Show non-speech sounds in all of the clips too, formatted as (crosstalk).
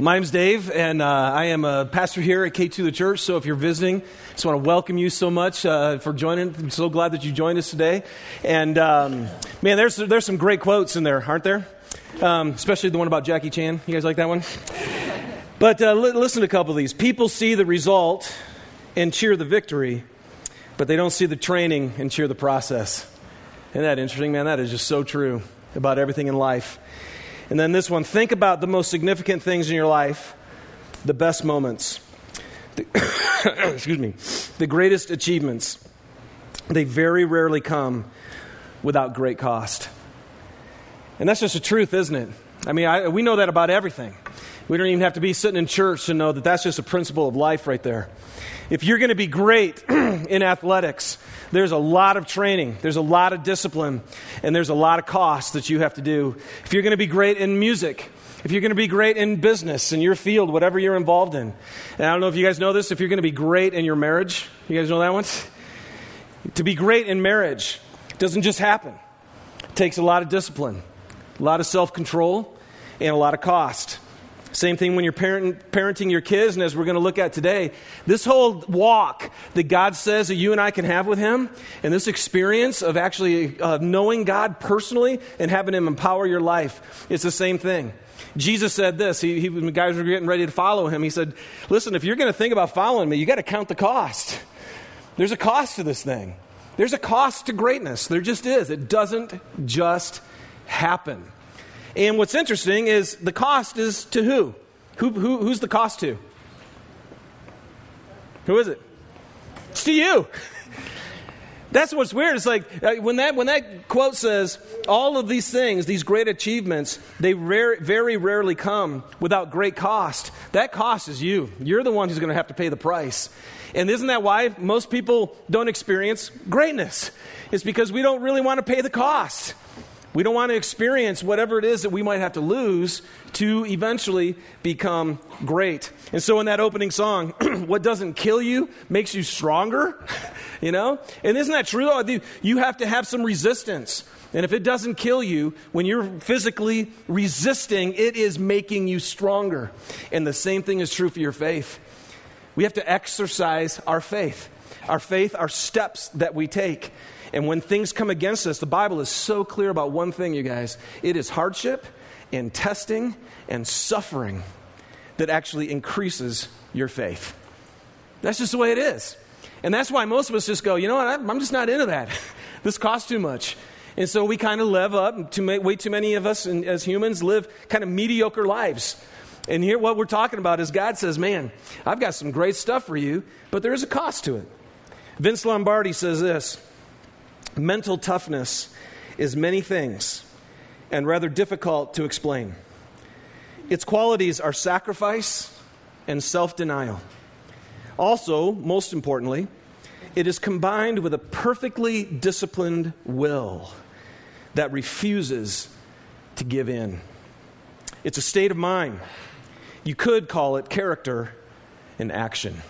My name's Dave, and uh, I am a pastor here at K2 The Church. So if you're visiting, just want to welcome you so much uh, for joining. I'm so glad that you joined us today. And um, man, there's, there's some great quotes in there, aren't there? Um, especially the one about Jackie Chan. You guys like that one? But uh, li- listen to a couple of these. People see the result and cheer the victory, but they don't see the training and cheer the process. Isn't that interesting, man? That is just so true about everything in life. And then this one think about the most significant things in your life, the best moments, the, (coughs) excuse me, the greatest achievements. They very rarely come without great cost. And that's just the truth, isn't it? I mean, I, we know that about everything. We don't even have to be sitting in church to know that that's just a principle of life right there. If you're going to be great (clears throat) in athletics, there's a lot of training, there's a lot of discipline, and there's a lot of cost that you have to do. If you're going to be great in music, if you're going to be great in business, in your field, whatever you're involved in. And I don't know if you guys know this, if you're going to be great in your marriage, you guys know that one? To be great in marriage doesn't just happen. It takes a lot of discipline, a lot of self control, and a lot of cost. Same thing when you're parent, parenting your kids, and as we're going to look at today, this whole walk that God says that you and I can have with Him, and this experience of actually uh, knowing God personally and having Him empower your life, it's the same thing. Jesus said this. He, he, when guys were getting ready to follow Him, He said, Listen, if you're going to think about following me, you got to count the cost. There's a cost to this thing. There's a cost to greatness. There just is. It doesn't just happen. And what's interesting is the cost is to who? who, who who's the cost to? Who is it? It's to you. (laughs) That's what's weird. It's like uh, when that when that quote says all of these things, these great achievements, they rare, very rarely come without great cost. That cost is you. You're the one who's going to have to pay the price. And isn't that why most people don't experience greatness? It's because we don't really want to pay the cost. We don't want to experience whatever it is that we might have to lose to eventually become great. And so, in that opening song, (clears throat) what doesn't kill you makes you stronger, (laughs) you know? And isn't that true? Oh, you have to have some resistance. And if it doesn't kill you, when you're physically resisting, it is making you stronger. And the same thing is true for your faith. We have to exercise our faith. Our faith, our steps that we take. And when things come against us, the Bible is so clear about one thing, you guys it is hardship and testing and suffering that actually increases your faith. That's just the way it is. And that's why most of us just go, you know what, I'm just not into that. (laughs) this costs too much. And so we kind of live up, too, way too many of us as humans live kind of mediocre lives. And here, what we're talking about is God says, man, I've got some great stuff for you, but there is a cost to it. Vince Lombardi says this Mental toughness is many things and rather difficult to explain. Its qualities are sacrifice and self denial. Also, most importantly, it is combined with a perfectly disciplined will that refuses to give in. It's a state of mind. You could call it character in action.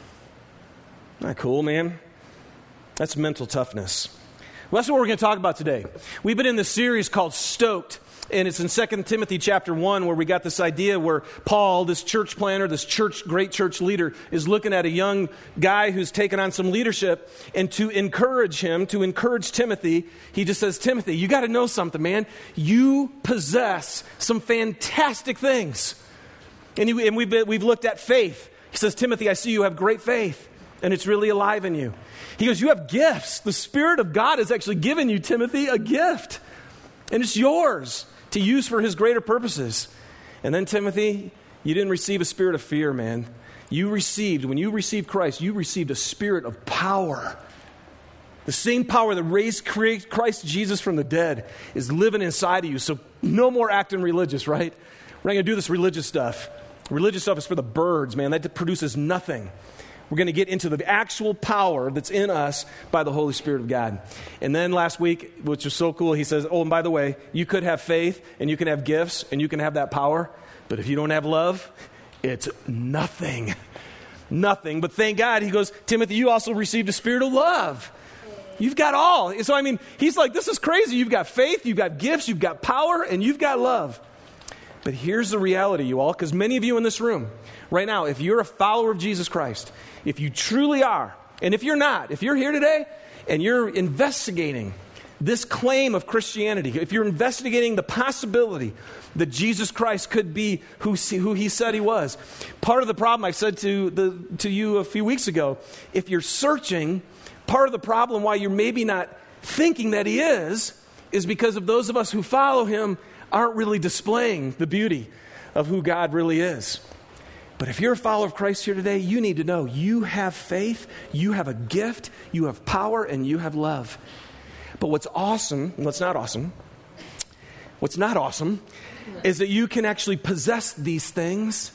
Not cool, man? That's mental toughness. Well, that's what we're going to talk about today. We've been in this series called Stoked, and it's in 2 Timothy chapter 1 where we got this idea where Paul, this church planner, this church, great church leader, is looking at a young guy who's taken on some leadership, and to encourage him, to encourage Timothy, he just says, Timothy, you got to know something, man. You possess some fantastic things. And, and we've, been, we've looked at faith. He says, Timothy, I see you have great faith, and it's really alive in you. He goes, You have gifts. The Spirit of God has actually given you, Timothy, a gift. And it's yours to use for his greater purposes. And then, Timothy, you didn't receive a spirit of fear, man. You received, when you received Christ, you received a spirit of power. The same power that raised Christ Jesus from the dead is living inside of you. So, no more acting religious, right? We're not going to do this religious stuff. Religious stuff is for the birds, man. That produces nothing. We're going to get into the actual power that's in us by the Holy Spirit of God. And then last week, which was so cool, he says, Oh, and by the way, you could have faith and you can have gifts and you can have that power, but if you don't have love, it's nothing. Nothing. But thank God, he goes, Timothy, you also received a spirit of love. You've got all. So, I mean, he's like, this is crazy. You've got faith, you've got gifts, you've got power, and you've got love. But here's the reality, you all, because many of you in this room, right now, if you're a follower of Jesus Christ, if you truly are, and if you're not, if you're here today and you're investigating this claim of Christianity, if you're investigating the possibility that Jesus Christ could be who, who he said he was, part of the problem I said to, the, to you a few weeks ago, if you're searching, part of the problem why you're maybe not thinking that he is, is because of those of us who follow him aren't really displaying the beauty of who God really is. But if you're a follower of Christ here today, you need to know you have faith, you have a gift, you have power, and you have love. But what's awesome, what's not awesome, what's not awesome is that you can actually possess these things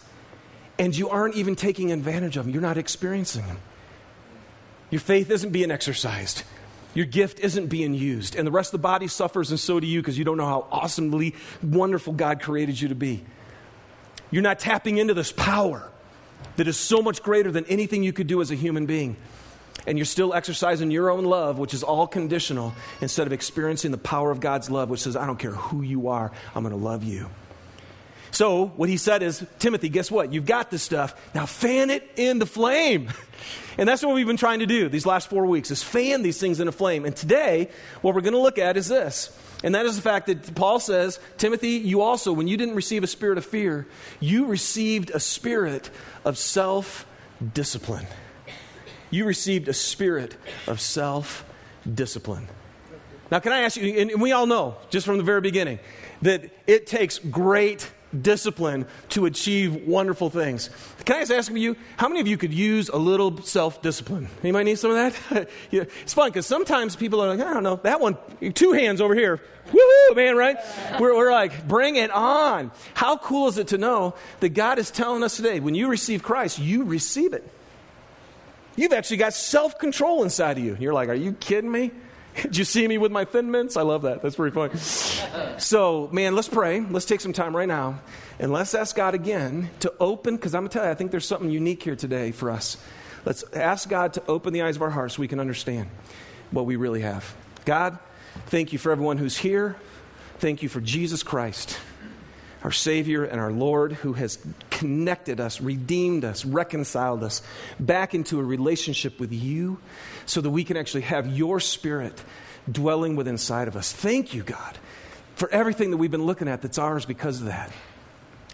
and you aren't even taking advantage of them. You're not experiencing them. Your faith isn't being exercised. Your gift isn't being used. And the rest of the body suffers, and so do you, because you don't know how awesomely wonderful God created you to be. You're not tapping into this power that is so much greater than anything you could do as a human being. And you're still exercising your own love, which is all conditional, instead of experiencing the power of God's love, which says, I don't care who you are, I'm going to love you. So, what he said is, Timothy, guess what? You've got this stuff. Now fan it into flame. (laughs) And that's what we've been trying to do these last four weeks, is fan these things into flame. And today, what we're going to look at is this. And that is the fact that Paul says, Timothy, you also, when you didn't receive a spirit of fear, you received a spirit of self discipline. You received a spirit of self discipline. Now, can I ask you, and we all know just from the very beginning, that it takes great discipline to achieve wonderful things. Can I just ask you, how many of you could use a little self discipline? Anybody need some of that? (laughs) yeah, it's fun because sometimes people are like, I don't know, that one, two hands over here. Woohoo, man, right? We're, we're like, bring it on. How cool is it to know that God is telling us today, when you receive Christ, you receive it. You've actually got self control inside of you. You're like, are you kidding me? (laughs) Did you see me with my thin mints? I love that. That's pretty funny. so, man, let's pray. Let's take some time right now and let's ask God again to open, because I'm going to tell you, I think there's something unique here today for us. Let's ask God to open the eyes of our hearts so we can understand what we really have. God, thank you for everyone who's here. Thank you for Jesus Christ our Savior and our Lord, who has connected us, redeemed us, reconciled us back into a relationship with you so that we can actually have your Spirit dwelling within inside of us. Thank you, God, for everything that we've been looking at that's ours because of that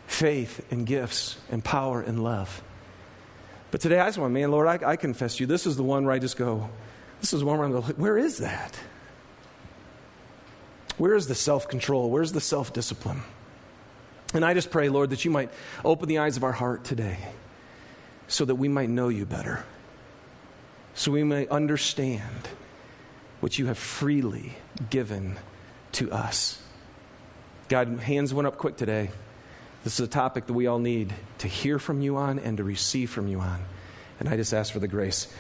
faith and gifts and power and love. But today I just want, man, Lord, I, I confess to you, this is the one where I just go, this is the one where I'm going, where is that? Where is the self control? Where's the self discipline? And I just pray, Lord, that you might open the eyes of our heart today so that we might know you better, so we may understand what you have freely given to us. God, hands went up quick today. This is a topic that we all need to hear from you on and to receive from you on. And I just ask for the grace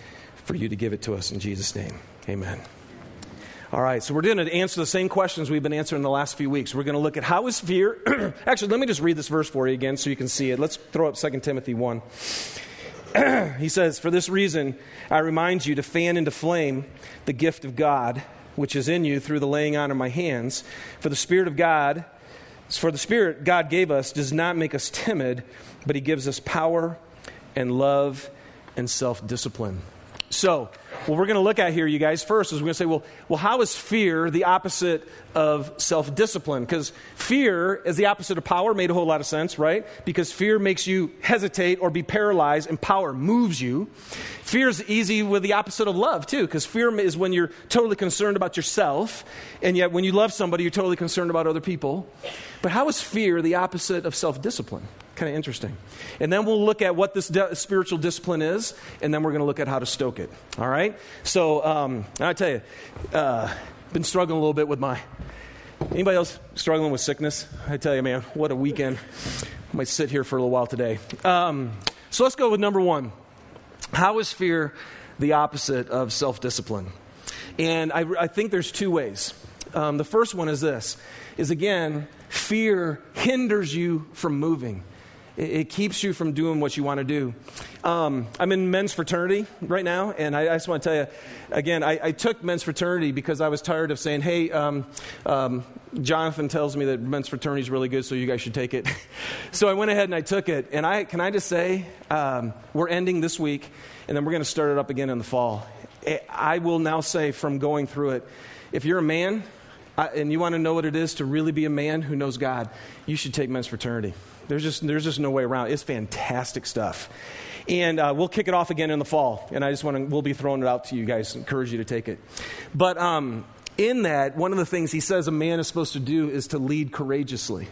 for you to give it to us in Jesus' name. Amen. All right, so we're going to answer the same questions we've been answering the last few weeks. We're going to look at how is fear. (clears throat) Actually, let me just read this verse for you again so you can see it. Let's throw up 2 Timothy 1. (clears throat) he says, For this reason, I remind you to fan into flame the gift of God, which is in you through the laying on of my hands. For the Spirit of God, for the Spirit God gave us does not make us timid, but He gives us power and love and self discipline. So, what we're going to look at here, you guys, first is we're going to say, well, well how is fear the opposite of self discipline? Because fear is the opposite of power, made a whole lot of sense, right? Because fear makes you hesitate or be paralyzed, and power moves you. Fear is easy with the opposite of love, too, because fear is when you're totally concerned about yourself, and yet when you love somebody, you're totally concerned about other people. But how is fear the opposite of self discipline? Kind of interesting. And then we'll look at what this de- spiritual discipline is, and then we're going to look at how to stoke it. All right? So, um, I tell you, uh, been struggling a little bit with my. Anybody else struggling with sickness? I tell you, man, what a weekend. I might sit here for a little while today. Um, so let's go with number one. How is fear the opposite of self discipline? And I, I, think there's two ways. Um, the first one is this: is again, fear hinders you from moving It, it keeps you from doing what you want to do. Um, I'm in men's fraternity right now, and I, I just want to tell you again, I, I, took men's fraternity because I was tired of saying, hey, um, um, Jonathan tells me that men's fraternity is really good, so you guys should take it. (laughs) so I went ahead and I took it. And I, can I just say, um, we're ending this week, and then we're going to start it up again in the fall. I will now say from going through it, if you're a man, and you want to know what it is to really be a man who knows God, you should take men's fraternity. There's just, there's just no way around. It's fantastic stuff. And uh, we'll kick it off again in the fall. And I just want to, we'll be throwing it out to you guys, encourage you to take it. But um, in that, one of the things he says a man is supposed to do is to lead courageously.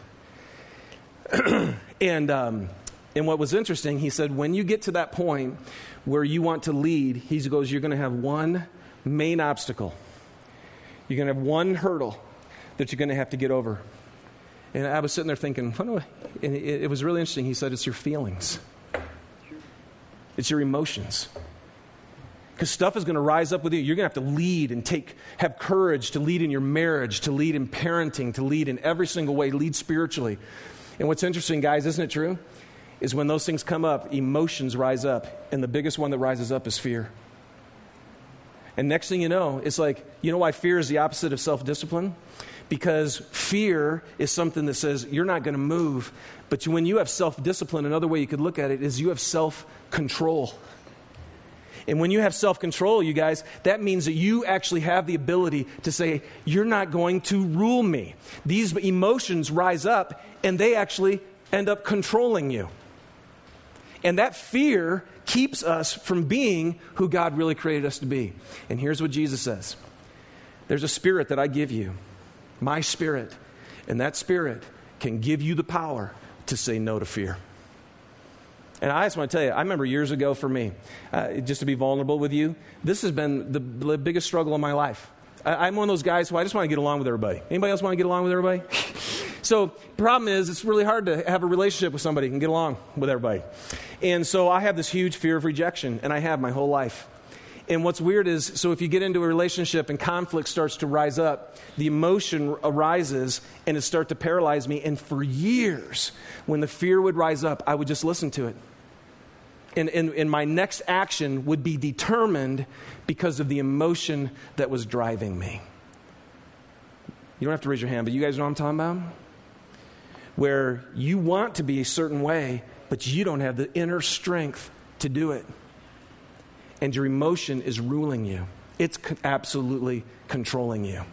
(clears throat) and, um, and what was interesting, he said, when you get to that point where you want to lead, he goes, you're going to have one main obstacle. You're going to have one hurdle that you're going to have to get over. And I was sitting there thinking, and it, it was really interesting. He said, It's your feelings, it's your emotions. Because stuff is going to rise up with you. You're going to have to lead and take, have courage to lead in your marriage, to lead in parenting, to lead in every single way, lead spiritually. And what's interesting, guys, isn't it true? Is when those things come up, emotions rise up. And the biggest one that rises up is fear. And next thing you know, it's like, you know why fear is the opposite of self discipline? Because fear is something that says you're not going to move. But when you have self discipline, another way you could look at it is you have self control. And when you have self control, you guys, that means that you actually have the ability to say, You're not going to rule me. These emotions rise up and they actually end up controlling you. And that fear keeps us from being who God really created us to be. And here's what Jesus says There's a spirit that I give you, my spirit, and that spirit can give you the power to say no to fear. And I just want to tell you, I remember years ago for me, uh, just to be vulnerable with you, this has been the, the biggest struggle of my life. I, I'm one of those guys who I just want to get along with everybody. Anybody else want to get along with everybody? (laughs) So, problem is, it's really hard to have a relationship with somebody and get along with everybody. And so, I have this huge fear of rejection, and I have my whole life. And what's weird is, so if you get into a relationship and conflict starts to rise up, the emotion arises and it starts to paralyze me. And for years, when the fear would rise up, I would just listen to it. And, and, and my next action would be determined because of the emotion that was driving me. You don't have to raise your hand, but you guys know what I'm talking about? where you want to be a certain way, but you don't have the inner strength to do it. And your emotion is ruling you, it's absolutely controlling you.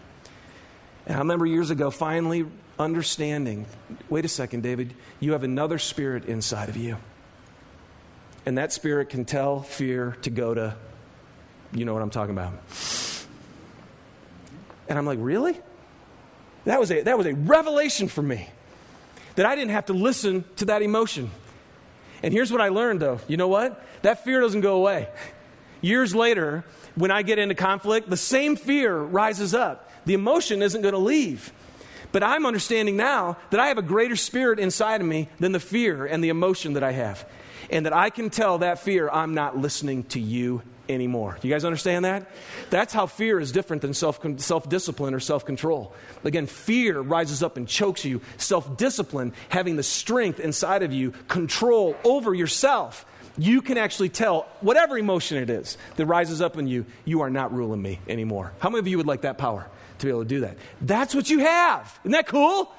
And I remember years ago finally understanding wait a second, David, you have another spirit inside of you. And that spirit can tell fear to go to, you know what I'm talking about. And I'm like, really? That was a, that was a revelation for me that I didn't have to listen to that emotion. And here's what I learned though. You know what? That fear doesn't go away. Years later, when I get into conflict, the same fear rises up. The emotion isn't going to leave. But I'm understanding now that I have a greater spirit inside of me than the fear and the emotion that I have. And that I can tell that fear, I'm not listening to you anymore. Do you guys understand that? That's how fear is different than self discipline or self control. Again, fear rises up and chokes you. Self discipline, having the strength inside of you, control over yourself. You can actually tell whatever emotion it is that rises up in you, you are not ruling me anymore. How many of you would like that power to be able to do that? That's what you have. Isn't that cool?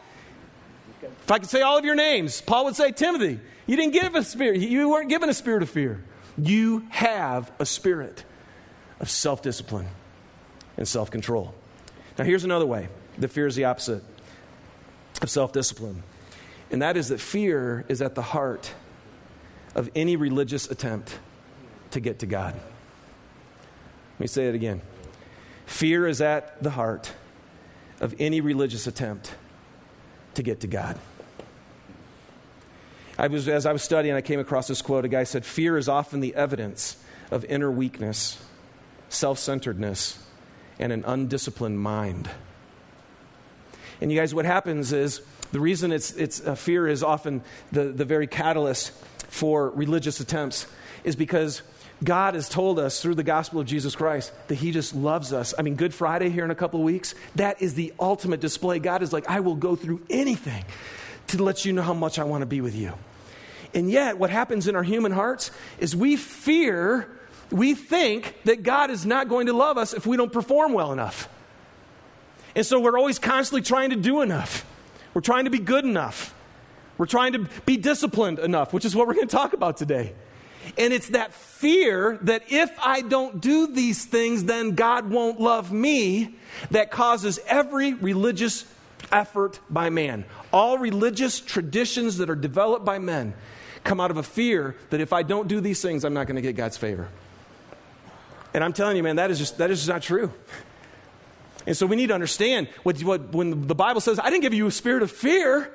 If I could say all of your names, Paul would say, Timothy, you didn't give a spirit, you weren't given a spirit of fear. You have a spirit of self discipline and self control. Now, here's another way that fear is the opposite of self discipline, and that is that fear is at the heart of any religious attempt to get to God. Let me say it again. Fear is at the heart of any religious attempt to get to God. I was, as I was studying, I came across this quote. A guy said, Fear is often the evidence of inner weakness, self centeredness, and an undisciplined mind. And you guys, what happens is the reason it's, it's uh, fear is often the, the very catalyst for religious attempts is because God has told us through the gospel of Jesus Christ that He just loves us. I mean, Good Friday here in a couple of weeks, that is the ultimate display. God is like, I will go through anything to let you know how much I want to be with you. And yet, what happens in our human hearts is we fear, we think that God is not going to love us if we don't perform well enough. And so we're always constantly trying to do enough. We're trying to be good enough. We're trying to be disciplined enough, which is what we're going to talk about today. And it's that fear that if I don't do these things, then God won't love me that causes every religious effort by man. All religious traditions that are developed by men come out of a fear that if I don't do these things, I'm not going to get God's favor. And I'm telling you, man, that is just, that is just not true. And so we need to understand what, what, when the Bible says, I didn't give you a spirit of fear.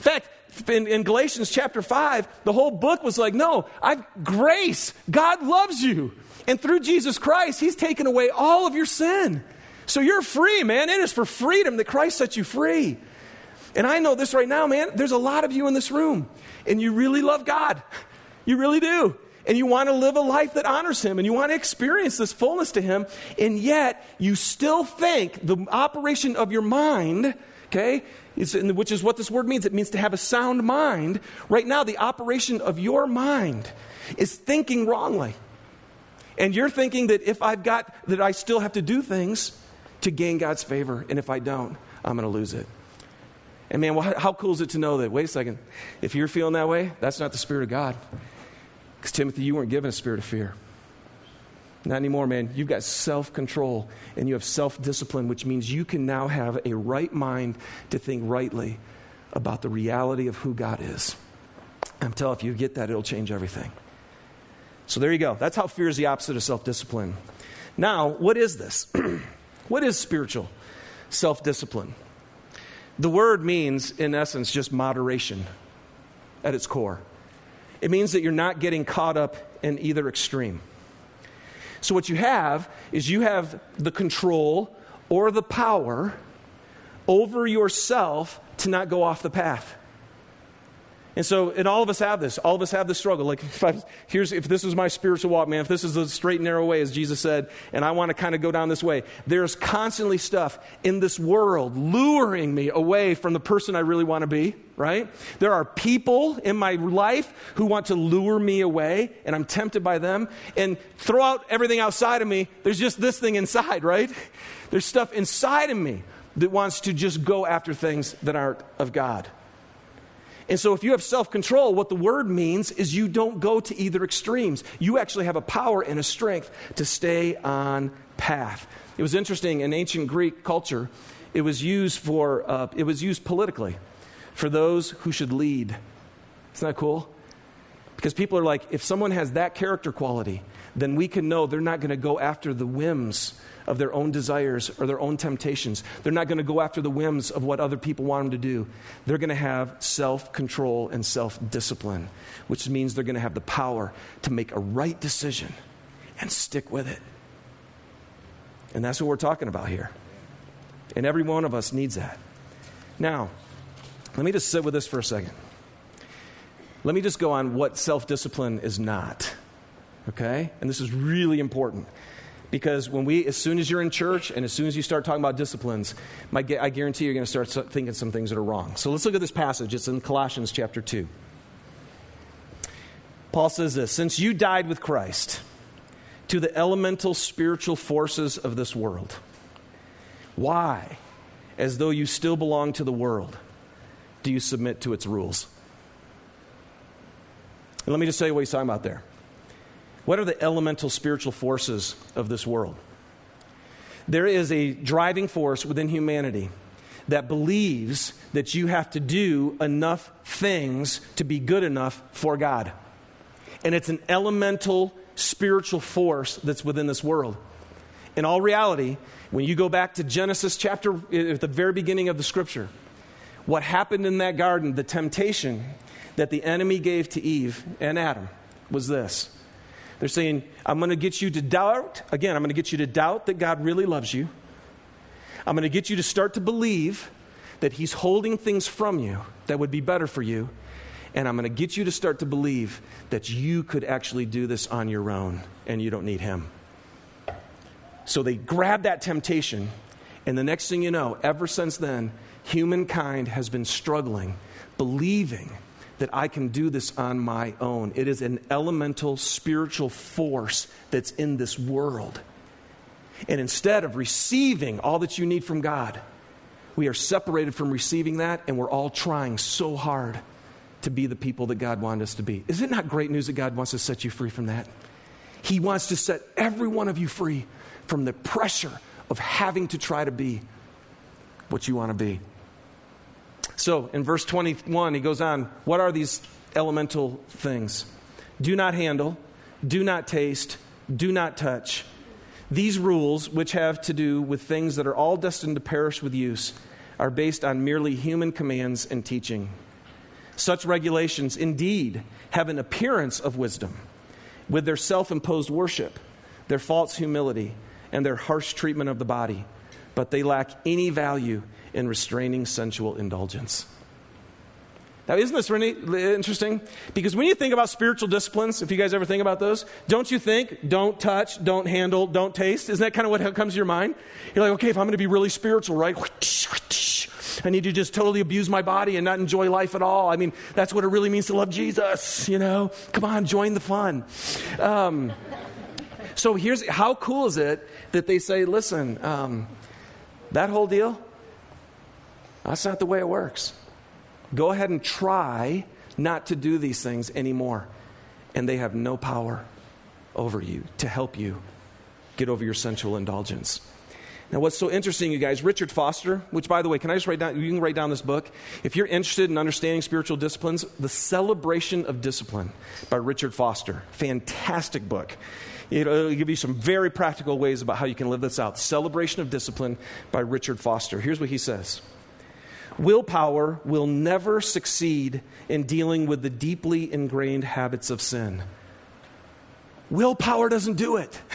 In fact, in, in, Galatians chapter 5, the whole book was like, no, I've grace. God loves you. And through Jesus Christ, He's taken away all of your sin. So you're free, man. It is for freedom that Christ set you free. And I know this right now, man. There's a lot of you in this room, and you really love God. (laughs) You really do. And you want to live a life that honors Him, and you want to experience this fullness to Him, and yet you still think the operation of your mind, okay, which is what this word means. It means to have a sound mind. Right now, the operation of your mind is thinking wrongly. And you're thinking that if I've got, that I still have to do things to gain God's favor, and if I don't, I'm going to lose it. And man, well, how cool is it to know that, wait a second, if you're feeling that way, that's not the Spirit of God. Because, Timothy, you weren't given a spirit of fear. Not anymore, man. You've got self control and you have self discipline, which means you can now have a right mind to think rightly about the reality of who God is. I'm telling you, if you get that, it'll change everything. So there you go. That's how fear is the opposite of self discipline. Now, what is this? (clears throat) what is spiritual self discipline? The word means, in essence, just moderation at its core. It means that you're not getting caught up in either extreme. So, what you have is you have the control or the power over yourself to not go off the path. And so, and all of us have this. All of us have this struggle. Like, (laughs) if, I, here's, if this is my spiritual walk, man, if this is the straight and narrow way, as Jesus said, and I want to kind of go down this way, there's constantly stuff in this world luring me away from the person I really want to be, right? There are people in my life who want to lure me away, and I'm tempted by them. And throw out everything outside of me, there's just this thing inside, (laughs) right? There's stuff inside of me that wants to just go after things that aren't of God. And so, if you have self control, what the word means is you don't go to either extremes. You actually have a power and a strength to stay on path. It was interesting in ancient Greek culture, it was used for, uh, it was used politically for those who should lead. Isn't that cool? Because people are like, if someone has that character quality, then we can know they're not going to go after the whims of their own desires or their own temptations. They're not going to go after the whims of what other people want them to do. They're going to have self control and self discipline, which means they're going to have the power to make a right decision and stick with it. And that's what we're talking about here. And every one of us needs that. Now, let me just sit with this for a second. Let me just go on what self discipline is not. Okay? And this is really important. Because when we, as soon as you're in church and as soon as you start talking about disciplines, my, I guarantee you're going to start thinking some things that are wrong. So let's look at this passage. It's in Colossians chapter 2. Paul says this Since you died with Christ to the elemental spiritual forces of this world, why, as though you still belong to the world, do you submit to its rules? And let me just tell you what he's talking about there. What are the elemental spiritual forces of this world? There is a driving force within humanity that believes that you have to do enough things to be good enough for God. And it's an elemental spiritual force that's within this world. In all reality, when you go back to Genesis chapter, eh, at the very beginning of the scripture, what happened in that garden, the temptation that the enemy gave to Eve and Adam was this they're saying, I'm going to get you to doubt. Again, I'm going to get you to doubt that God really loves you. I'm going to get you to start to believe that He's holding things from you that would be better for you. And I'm going to get you to start to believe that you could actually do this on your own and you don't need Him. So they grab that temptation. And the next thing you know, ever since then, humankind has been struggling, believing that I can do this on my own. It is an elemental spiritual force that's in this world. And instead of receiving all that you need from God, we are separated from receiving that, and we're all trying so hard to be the people that God wanted us to be. Is it not great news that God wants to set you free from that? He wants to set every one of you free from the pressure of having to try to be what you want to be. So in verse 21, he goes on, What are these elemental things? Do not handle, do not taste, do not touch. These rules, which have to do with things that are all destined to perish with use, are based on merely human commands and teaching. Such regulations indeed have an appearance of wisdom with their self imposed worship, their false humility, and their harsh treatment of the body, but they lack any value in restraining sensual indulgence. Now, isn't this really interesting? Because when you think about spiritual disciplines, if you guys ever think about those, don't you think don't touch, don't handle, don't taste? Isn't that kind of what comes to your mind? You're like, okay, if I'm going to be really spiritual, right? I need to just totally abuse my body and not enjoy life at all. I mean, that's what it really means to love Jesus, you know? Come on, join the fun. Um, so here's how cool is it that they say, listen, um, that whole deal, that's not the way it works. Go ahead and try not to do these things anymore. And they have no power over you to help you get over your sensual indulgence. Now, what's so interesting, you guys, Richard Foster, which, by the way, can I just write down? You can write down this book. If you're interested in understanding spiritual disciplines, The Celebration of Discipline by Richard Foster. Fantastic book. Uh, it'll give you some very practical ways about how you can live this out. Celebration of Discipline by Richard Foster. Here's what he says Willpower will never succeed in dealing with the deeply ingrained habits of sin. Willpower doesn't do it. (laughs)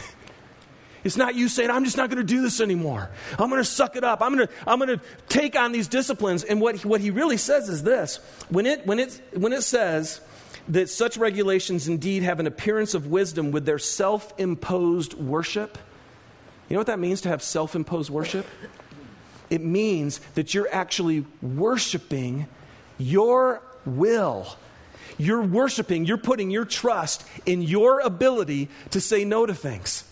It's not you saying, I'm just not going to do this anymore. I'm going to suck it up. I'm going to, I'm going to take on these disciplines. And what, what he really says is this when it, when, it, when it says that such regulations indeed have an appearance of wisdom with their self imposed worship, you know what that means to have self imposed worship? It means that you're actually worshiping your will. You're worshiping, you're putting your trust in your ability to say no to things.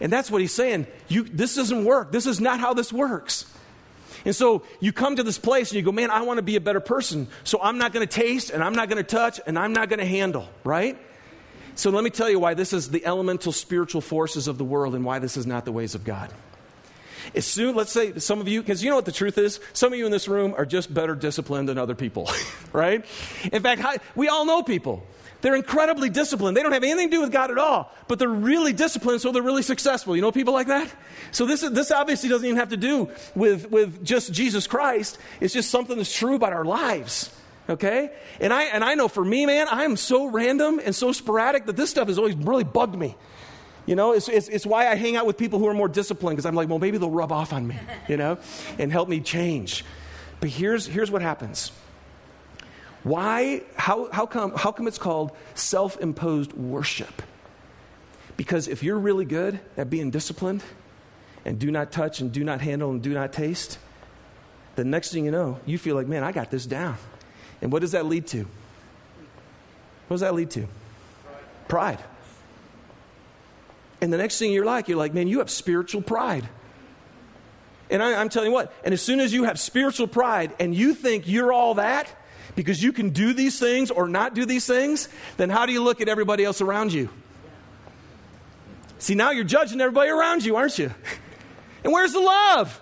And that's what he's saying. You, this doesn't work. This is not how this works. And so you come to this place and you go, man, I want to be a better person. So I'm not going to taste and I'm not going to touch and I'm not going to handle, right? So let me tell you why this is the elemental spiritual forces of the world and why this is not the ways of God. As soon, let's say some of you, because you know what the truth is? Some of you in this room are just better disciplined than other people, (laughs) right? In fact, we all know people they're incredibly disciplined. They don't have anything to do with God at all, but they're really disciplined, so they're really successful. You know people like that? So this, is, this obviously doesn't even have to do with, with just Jesus Christ. It's just something that's true about our lives. Okay? And I, and I know for me, man, I am so random and so sporadic that this stuff has always really bugged me. You know, it's, it's, it's why I hang out with people who are more disciplined because I'm like, well, maybe they'll rub off on me, (laughs) you know, and help me change. But here's, here's what happens why, how, how, come, how come it's called self imposed worship? Because if you're really good at being disciplined and do not touch and do not handle and do not taste, the next thing you know, you feel like, man, I got this down. And what does that lead to? What does that lead to? Pride. And the next thing you're like, you're like, man, you have spiritual pride. And I, am telling you what, and as soon as you have spiritual pride and you think you're all that, because you can do these things or not do these things, then how do you look at everybody else around you? See, now you're judging everybody around you, aren't you? (laughs) And where's the love?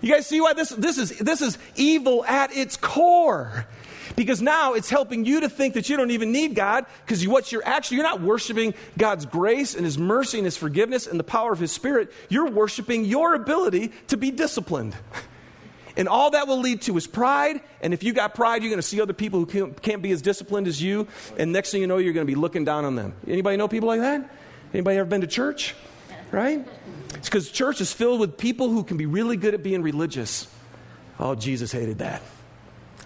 You guys see why this, this, is, this is evil at its core. Because now it's helping you to think that you don't even need God because what you're actually, you're not worshiping God's grace and His mercy and His forgiveness and the power of His Spirit. You're worshiping your ability to be disciplined. (laughs) And all that will lead to is pride. And if you got pride, you're going to see other people who can't be as disciplined as you. And next thing you know, you're going to be looking down on them. Anybody know people like that? Anybody ever been to church? Right? It's because church is filled with people who can be really good at being religious. Oh, Jesus hated that.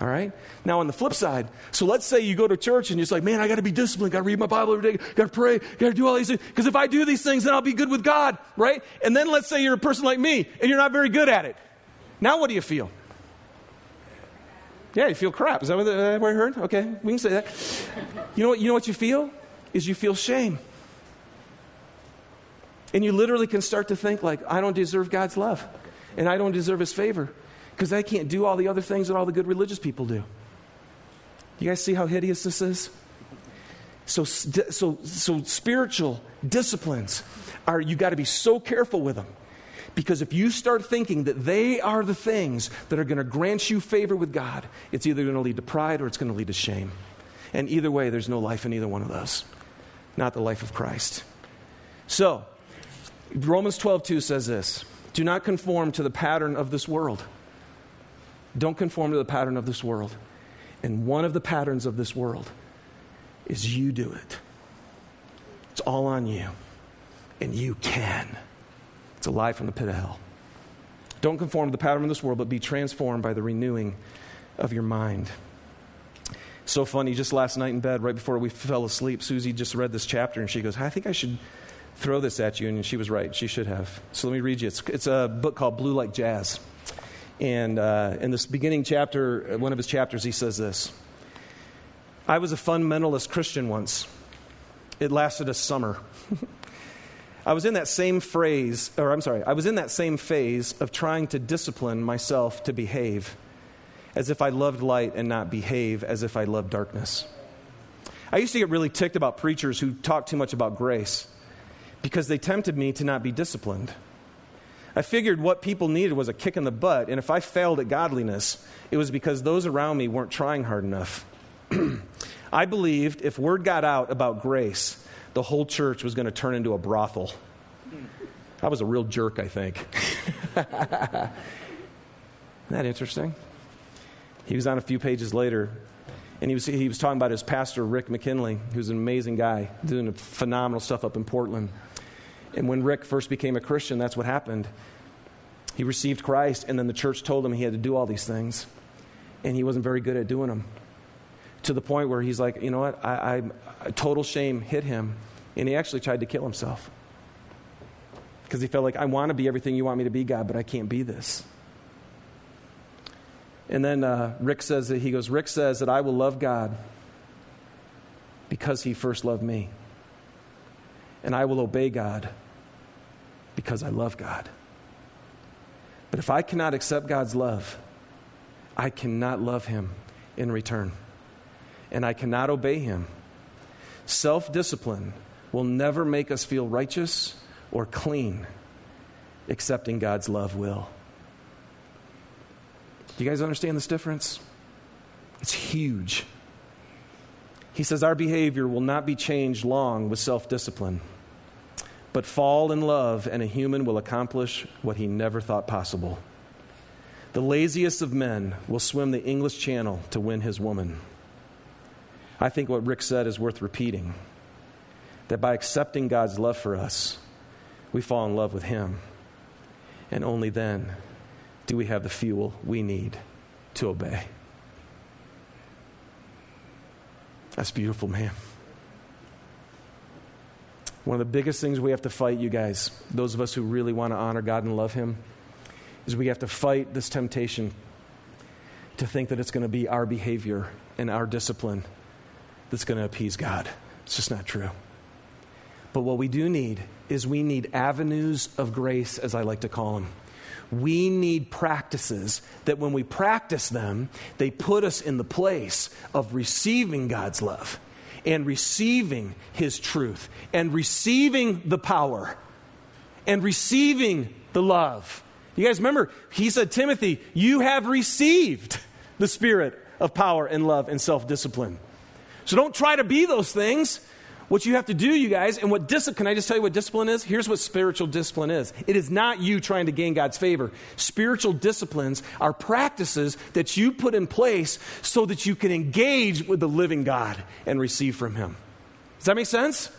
All right? Now, on the flip side, so let's say you go to church and you're like, man, I got to be disciplined, got to read my Bible every day, got to pray, got to do all these things. Because if I do these things, then I'll be good with God, right? And then let's say you're a person like me and you're not very good at it. Now, what do you feel? Yeah, you feel crap. Is that what, uh, what I heard? Okay, we can say that. You know what? You know what you feel is you feel shame, and you literally can start to think like, I don't deserve God's love, and I don't deserve His favor because I can't do all the other things that all the good religious people do. You guys see how hideous this is? So, so, so spiritual disciplines are, you got to be so careful with them. Because if you start thinking that they are the things that are going to grant you favor with God, it's either going to lead to pride or it's going to lead to shame. And either way, there's no life in either one of those. Not the life of Christ. So, Romans 12, 2 says this Do not conform to the pattern of this world. Don't conform to the pattern of this world. And one of the patterns of this world is you do it. It's all on you. And you can. It's a lie from the pit of hell. Don't conform to the pattern of this world, but be transformed by the renewing of your mind. So funny, just last night in bed, right before we fell asleep, Susie just read this chapter and she goes, I think I should throw this at you. And she was right. She should have. So let me read you. It's, it's a book called Blue Like Jazz. And uh, in this beginning chapter, one of his chapters, he says this I was a fundamentalist Christian once. It lasted a summer. (laughs) I was in that same phrase, or I'm sorry, I was in that same phase of trying to discipline myself to behave as if I loved light and not behave as if I loved darkness. I used to get really ticked about preachers who talk too much about grace because they tempted me to not be disciplined. I figured what people needed was a kick in the butt, and if I failed at godliness, it was because those around me weren't trying hard enough. (clears throat) I believed if word got out about grace, the whole church was going to turn into a brothel. I was a real jerk, I think. (laughs) Isn't that interesting? He was on a few pages later, and he was, he was talking about his pastor, Rick McKinley, who's an amazing guy, doing phenomenal stuff up in Portland. And when Rick first became a Christian, that's what happened. He received Christ, and then the church told him he had to do all these things, and he wasn't very good at doing them. To the point where he's like, you know what? I, I total shame hit him, and he actually tried to kill himself because he felt like I want to be everything you want me to be, God, but I can't be this. And then uh, Rick says that he goes, Rick says that I will love God because he first loved me and I will obey God because I love God. But if I cannot accept God's love, I cannot love Him in return. And I cannot obey Him. Self discipline will never make us feel righteous or clean. Accepting God's love will. Do you guys understand this difference? It's huge. He says our behavior will not be changed long with self discipline, but fall in love, and a human will accomplish what he never thought possible. The laziest of men will swim the English Channel to win his woman. I think what Rick said is worth repeating that by accepting God's love for us, we fall in love with Him. And only then do we have the fuel we need to obey. That's beautiful, man. One of the biggest things we have to fight, you guys, those of us who really want to honor God and love Him, is we have to fight this temptation to think that it's going to be our behavior and our discipline that's going to appease God. It's just not true. But what we do need is we need avenues of grace, as I like to call them we need practices that when we practice them, they put us in the place of receiving God's love and receiving His truth and receiving the power and receiving the love. You guys remember, he said, Timothy, you have received the spirit of power and love and self discipline. So don't try to be those things. What you have to do, you guys, and what discipline, can I just tell you what discipline is? Here's what spiritual discipline is it is not you trying to gain God's favor. Spiritual disciplines are practices that you put in place so that you can engage with the living God and receive from Him. Does that make sense?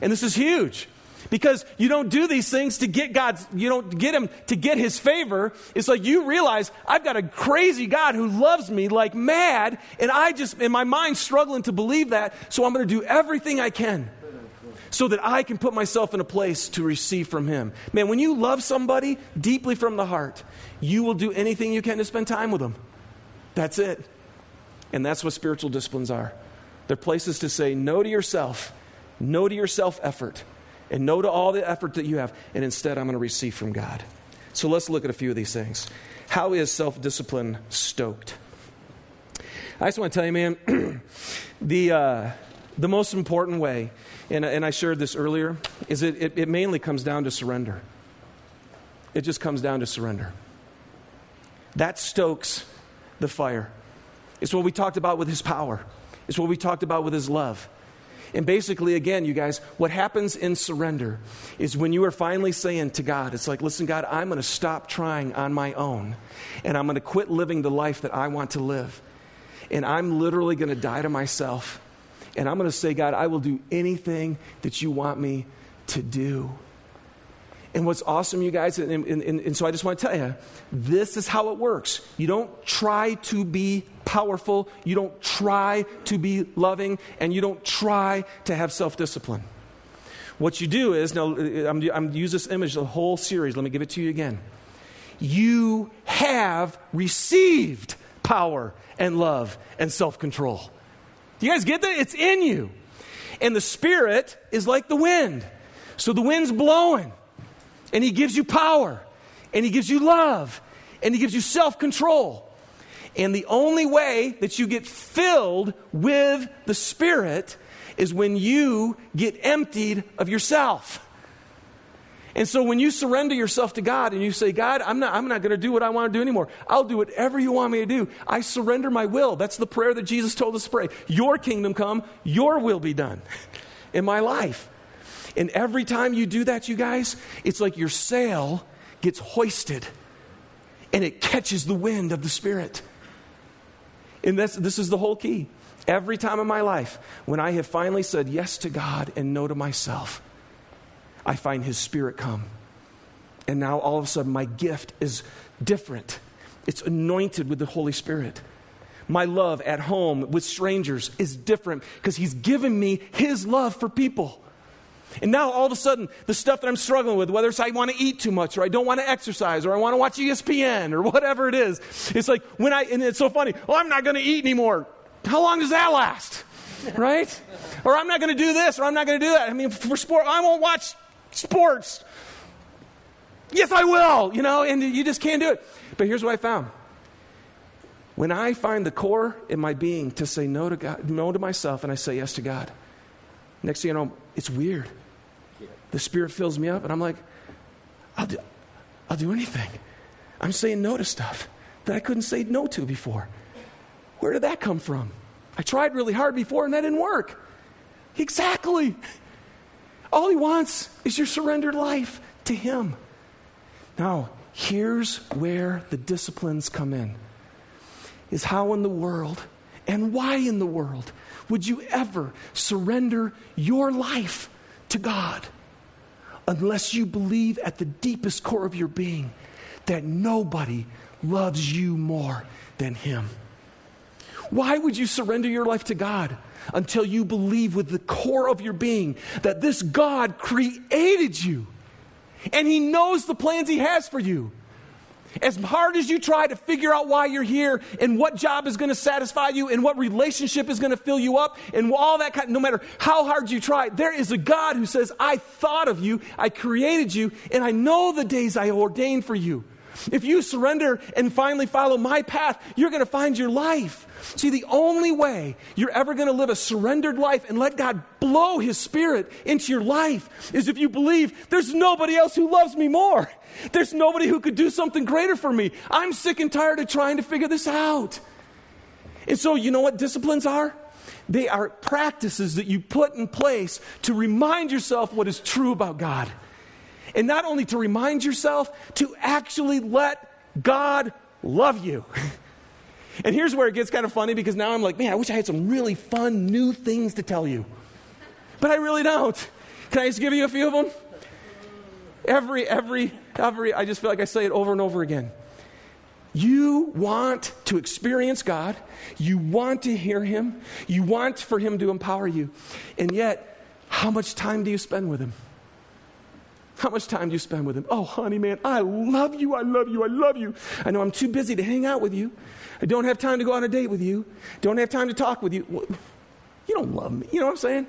And this is huge because you don't do these things to get God's, you don't get Him to get His favor. It's like you realize I've got a crazy God who loves me like mad, and I just, in my mind, struggling to believe that, so I'm going to do everything I can so that I can put myself in a place to receive from Him. Man, when you love somebody deeply from the heart, you will do anything you can to spend time with them. That's it. And that's what spiritual disciplines are. They're places to say no to yourself, no to your self effort, and no to all the effort that you have, and instead I'm going to receive from God. So let's look at a few of these things. How is self discipline stoked? I just want to tell you, man, (clears throat) the, uh, the most important way, and, and I shared this earlier, is it, it, it mainly comes down to surrender. It just comes down to surrender. That stokes the fire. It's what we talked about with his power, it's what we talked about with his love. And basically, again, you guys, what happens in surrender is when you are finally saying to God, it's like, listen, God, I'm going to stop trying on my own, and I'm going to quit living the life that I want to live. And I'm literally going to die to myself. And I'm going to say, God, I will do anything that you want me to do. And what's awesome, you guys, and, and, and, and, so I just want to tell you this is how it works. You don't try to be powerful, you don't try to be loving, and you don't try to have self discipline. What you do is, now uh, I'm, I'm use this image the whole series. Let me give it to you again. You have received power and love and self control. Do you guys get that? It's in you. And the Spirit is like the wind. So the wind's blowing and He gives you power, and He gives you love, and He gives you self control. And the only way that you get filled with the Spirit is when you get emptied of yourself. And so when you surrender yourself to God and you say, God, I'm not, I'm not going to do what I want to do anymore. I'll do whatever you want me to do. I surrender my will. That's the prayer that Jesus told us to pray. Your kingdom come, your will be done (laughs) in my life. And every time you do that, you guys, it's like your sail gets hoisted and it catches the wind of the Spirit. And this, this is the whole key. Every time in my life, when I have finally said yes to God and no to myself, I find His Spirit come. And now all of a sudden, my gift is different. It's anointed with the Holy Spirit. My love at home with strangers is different because He's given me His love for people. And now all of a sudden, the stuff that I'm struggling with, whether it's I want to eat too much or I don't want to exercise or I want to watch ESPN or whatever it is, it's like when I, and it's so funny, well, I'm not going to eat anymore. How long does that last? (laughs) Right? or I'm not going to do this or I'm not going to do that. I mean, for sport, I won't watch sports. Yes, I will, you know, and you just can't do it. But here's what I found. When I find the core in my being to say no to God, no to myself, and I say yes to God, next thing you know, it's weird. The Spirit fills me up, and I'm like, I'll do, I'll do anything. I'm saying no to stuff that I couldn't say no to before. Where did that come from? I tried really hard before, and that didn't work. Exactly. All He wants is your surrendered life to Him. Now, here's where the disciplines come in is how in the world and why in the world would you ever surrender your life to God? unless you believe at the deepest core of your being that nobody loves you more than Him. Why would you surrender your life to God until you believe with the core of your being that this God created you and He knows the plans He has for you? As hard as you try to figure out why you're here and what job is going to satisfy you and what relationship is going to fill you up and all that kind, no matter how hard you try, there is a God who says, I thought of you, I created you, and I know the days I ordained for you. If you surrender and finally follow my path, you're going to find your life. See, the only way you're ever going to live a surrendered life and let God blow His Spirit into your life is if you believe there's nobody else who loves me more. There's nobody who could do something greater for me. I'm sick and tired of trying to figure this out. And so, you know what disciplines are? They are practices that you put in place to remind yourself what is true about God. And not only to remind yourself, to actually let God love you. (laughs) and here's where it gets kind of funny because now I'm like, man, I wish I had some really fun new things to tell you. But I really don't. Can I just give you a few of them? Every, every, every, I just feel like I say it over and over again. You want to experience God. You want to hear Him. You want for Him to empower you. And yet, how much time do you spend with Him? How much time do you spend with him? Oh, honey, man, I love you, I love you, I love you. I know I'm too busy to hang out with you. I don't have time to go on a date with you. Don't have time to talk with you. You don't love me. You know what I'm saying?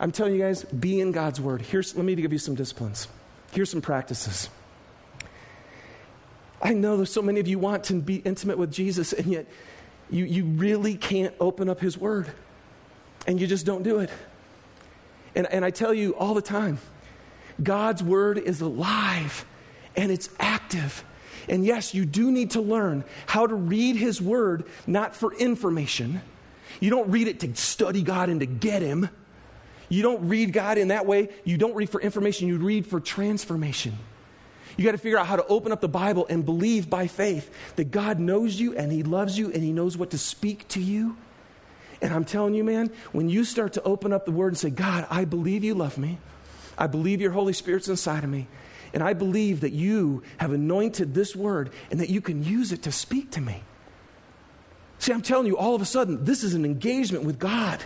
I'm telling you guys, be in God's word. Here's, let me give you some disciplines. Here's some practices. I know there's so many of you want to be intimate with Jesus, and yet you, you really can't open up his word. And you just don't do it. And, and I tell you all the time, God's word is alive and it's active. And yes, you do need to learn how to read his word, not for information. You don't read it to study God and to get him. You don't read God in that way. You don't read for information, you read for transformation. You got to figure out how to open up the Bible and believe by faith that God knows you and He loves you and He knows what to speak to you. And I'm telling you, man, when you start to open up the Word and say, God, I believe you love me, I believe your Holy Spirit's inside of me, and I believe that you have anointed this Word and that you can use it to speak to me. See, I'm telling you, all of a sudden, this is an engagement with God.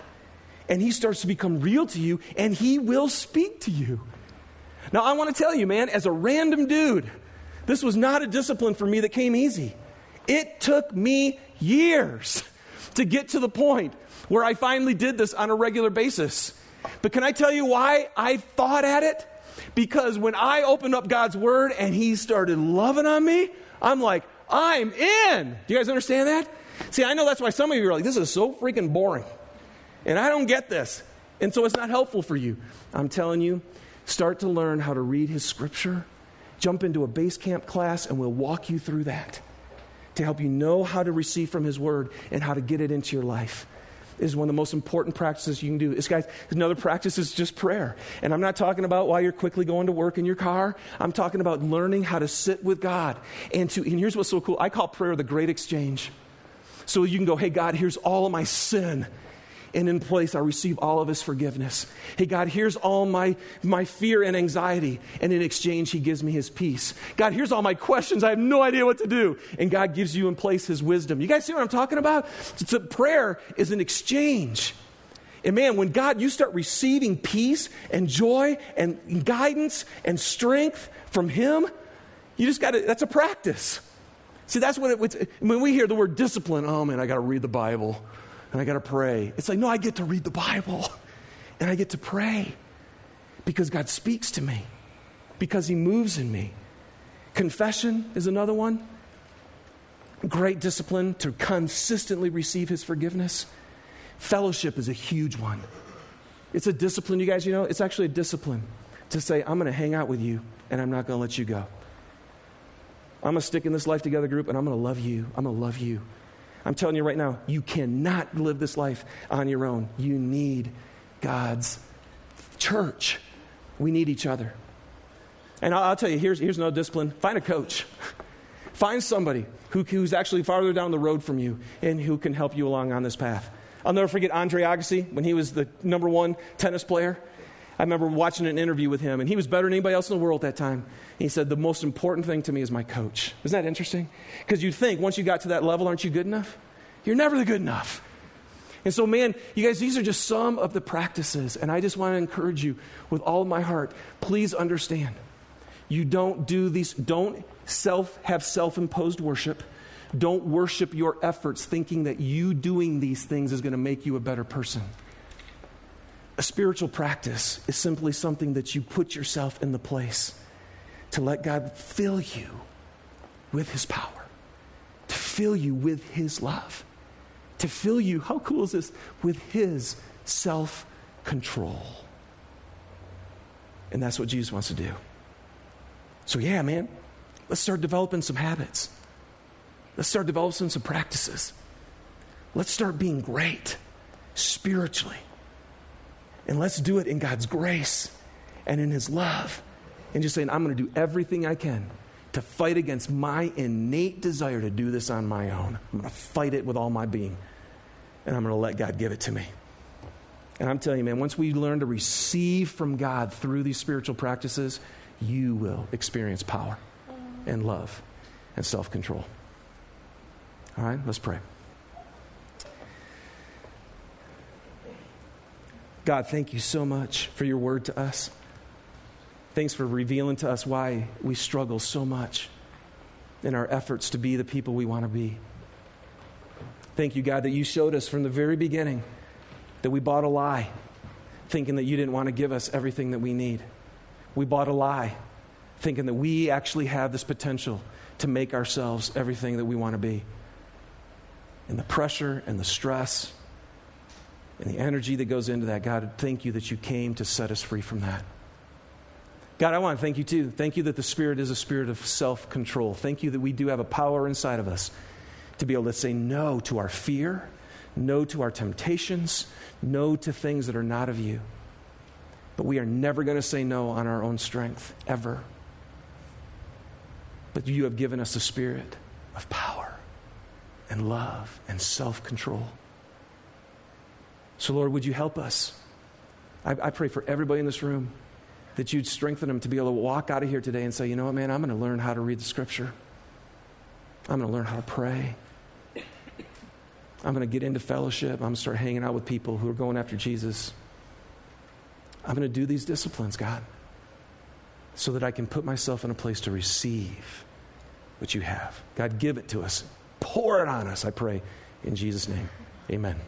And He starts to become real to you, and He will speak to you. Now, I want to tell you, man, as a random dude, this was not a discipline for me that came easy. It took me years to get to the point where I finally did this on a regular basis. But can I tell you why I thought at it? Because when I opened up God's Word and He started loving on me, I'm like, I'm in. Do you guys understand that? See, I know that's why some of you are like, this is so freaking boring. And I don't get this. And so it's not helpful for you. I'm telling you, Start to learn how to read his scripture. Jump into a base camp class, and we'll walk you through that to help you know how to receive from his word and how to get it into your life. This is one of the most important practices you can do. This guys, another practice is just prayer. And I'm not talking about while you're quickly going to work in your car. I'm talking about learning how to sit with God. And to and here's what's so cool. I call prayer the great exchange. So you can go, hey God, here's all of my sin and in place I receive all of his forgiveness. Hey, God, here's all my, my fear and anxiety, and in exchange, he gives me his peace. God, here's all my questions. I have no idea what to do. And God gives you in place his wisdom. You guys see what I'm talking about? It's a prayer is an exchange. And man, when God, you start receiving peace and joy and guidance and strength from Him, you just got to, that's a practice. See, that's what it, when we hear the word discipline, oh man, I got to read the Bible and I got to pray. It's like, no, I get to read the Bible (laughs) and I get to pray because God speaks to me, because He moves in me. Confession is another one. Great discipline to consistently receive His forgiveness. Fellowship is a huge one. It's a discipline, you guys, you know, it's actually a discipline to say, I'm going to hang out with you and I'm not going to let you go. I'm going to stick in this life together group and I'm going to love you. I'm going to love you. I'm telling you right now, you cannot live this life on your own. You need God's church. We need each other. And I'll, I'll tell you, here's, here's no discipline find a coach. (laughs) Find somebody who, who's actually farther down the road from you and who can help you along on this path. I'll never forget Andre Agassi when he was the number one tennis player. I remember watching an interview with him, and he was better than anybody else in the world at that time. he said, The most important thing to me is my coach. Isn't that interesting? Because you'd think once you got to that level, aren't you good enough? You're never good enough. And so, man, you guys, these are just some of the practices. And I just want to encourage you with all my heart please understand. You don't do these, don't self have self imposed worship. Don't worship your efforts thinking that you doing these things is going to make you a better person. A spiritual practice is simply something that you put yourself in the place to let God fill you with His power, to fill you with His love, to fill you, how cool is this, with His self control. And that's what Jesus wants to do. So, yeah, man, let's start developing some habits. Let's start developing some practices. Let's start being great spiritually. And let's do it in God's grace and in His love. And just saying, I'm going to do everything I can to fight against my innate desire to do this on my own. I'm going to fight it with all my being. And I'm going to let God give it to me. And I'm telling you, man, once we learn to receive from God through these spiritual practices, you will experience power and love and self control. All right, let's pray. God, thank you so much for your word to us. Thanks for revealing to us why we struggle so much in our efforts to be the people we want to be. Thank you, God, that you showed us from the very beginning that we bought a lie, thinking that you didn't want to give us everything that we need. We bought a lie, thinking that we actually have this potential to make ourselves everything that we want to be. And the pressure and the stress and the energy that goes into that, God, thank you that you came to set us free from that. God, I want to thank you too. Thank you that the Spirit is a spirit of self control. Thank you that we do have a power inside of us to be able to say no to our fear, no to our temptations, no to things that are not of you. But we are never going to say no on our own strength, ever. But you have given us a spirit of power and love and self control. So, Lord, would you help us? I, I, pray for everybody in this room that you'd strengthen them to be able to walk out of here today and say, you know what, man, I'm going to learn how to read the scripture. I'm going to learn how to pray. I'm going to get into fellowship. I'm going to start hanging out with people who are going after Jesus. I'm going to do these disciplines, God, so that I can put myself in a place to receive what you have. God, give it to us. Pour it on us, I pray, in Jesus' name. Amen.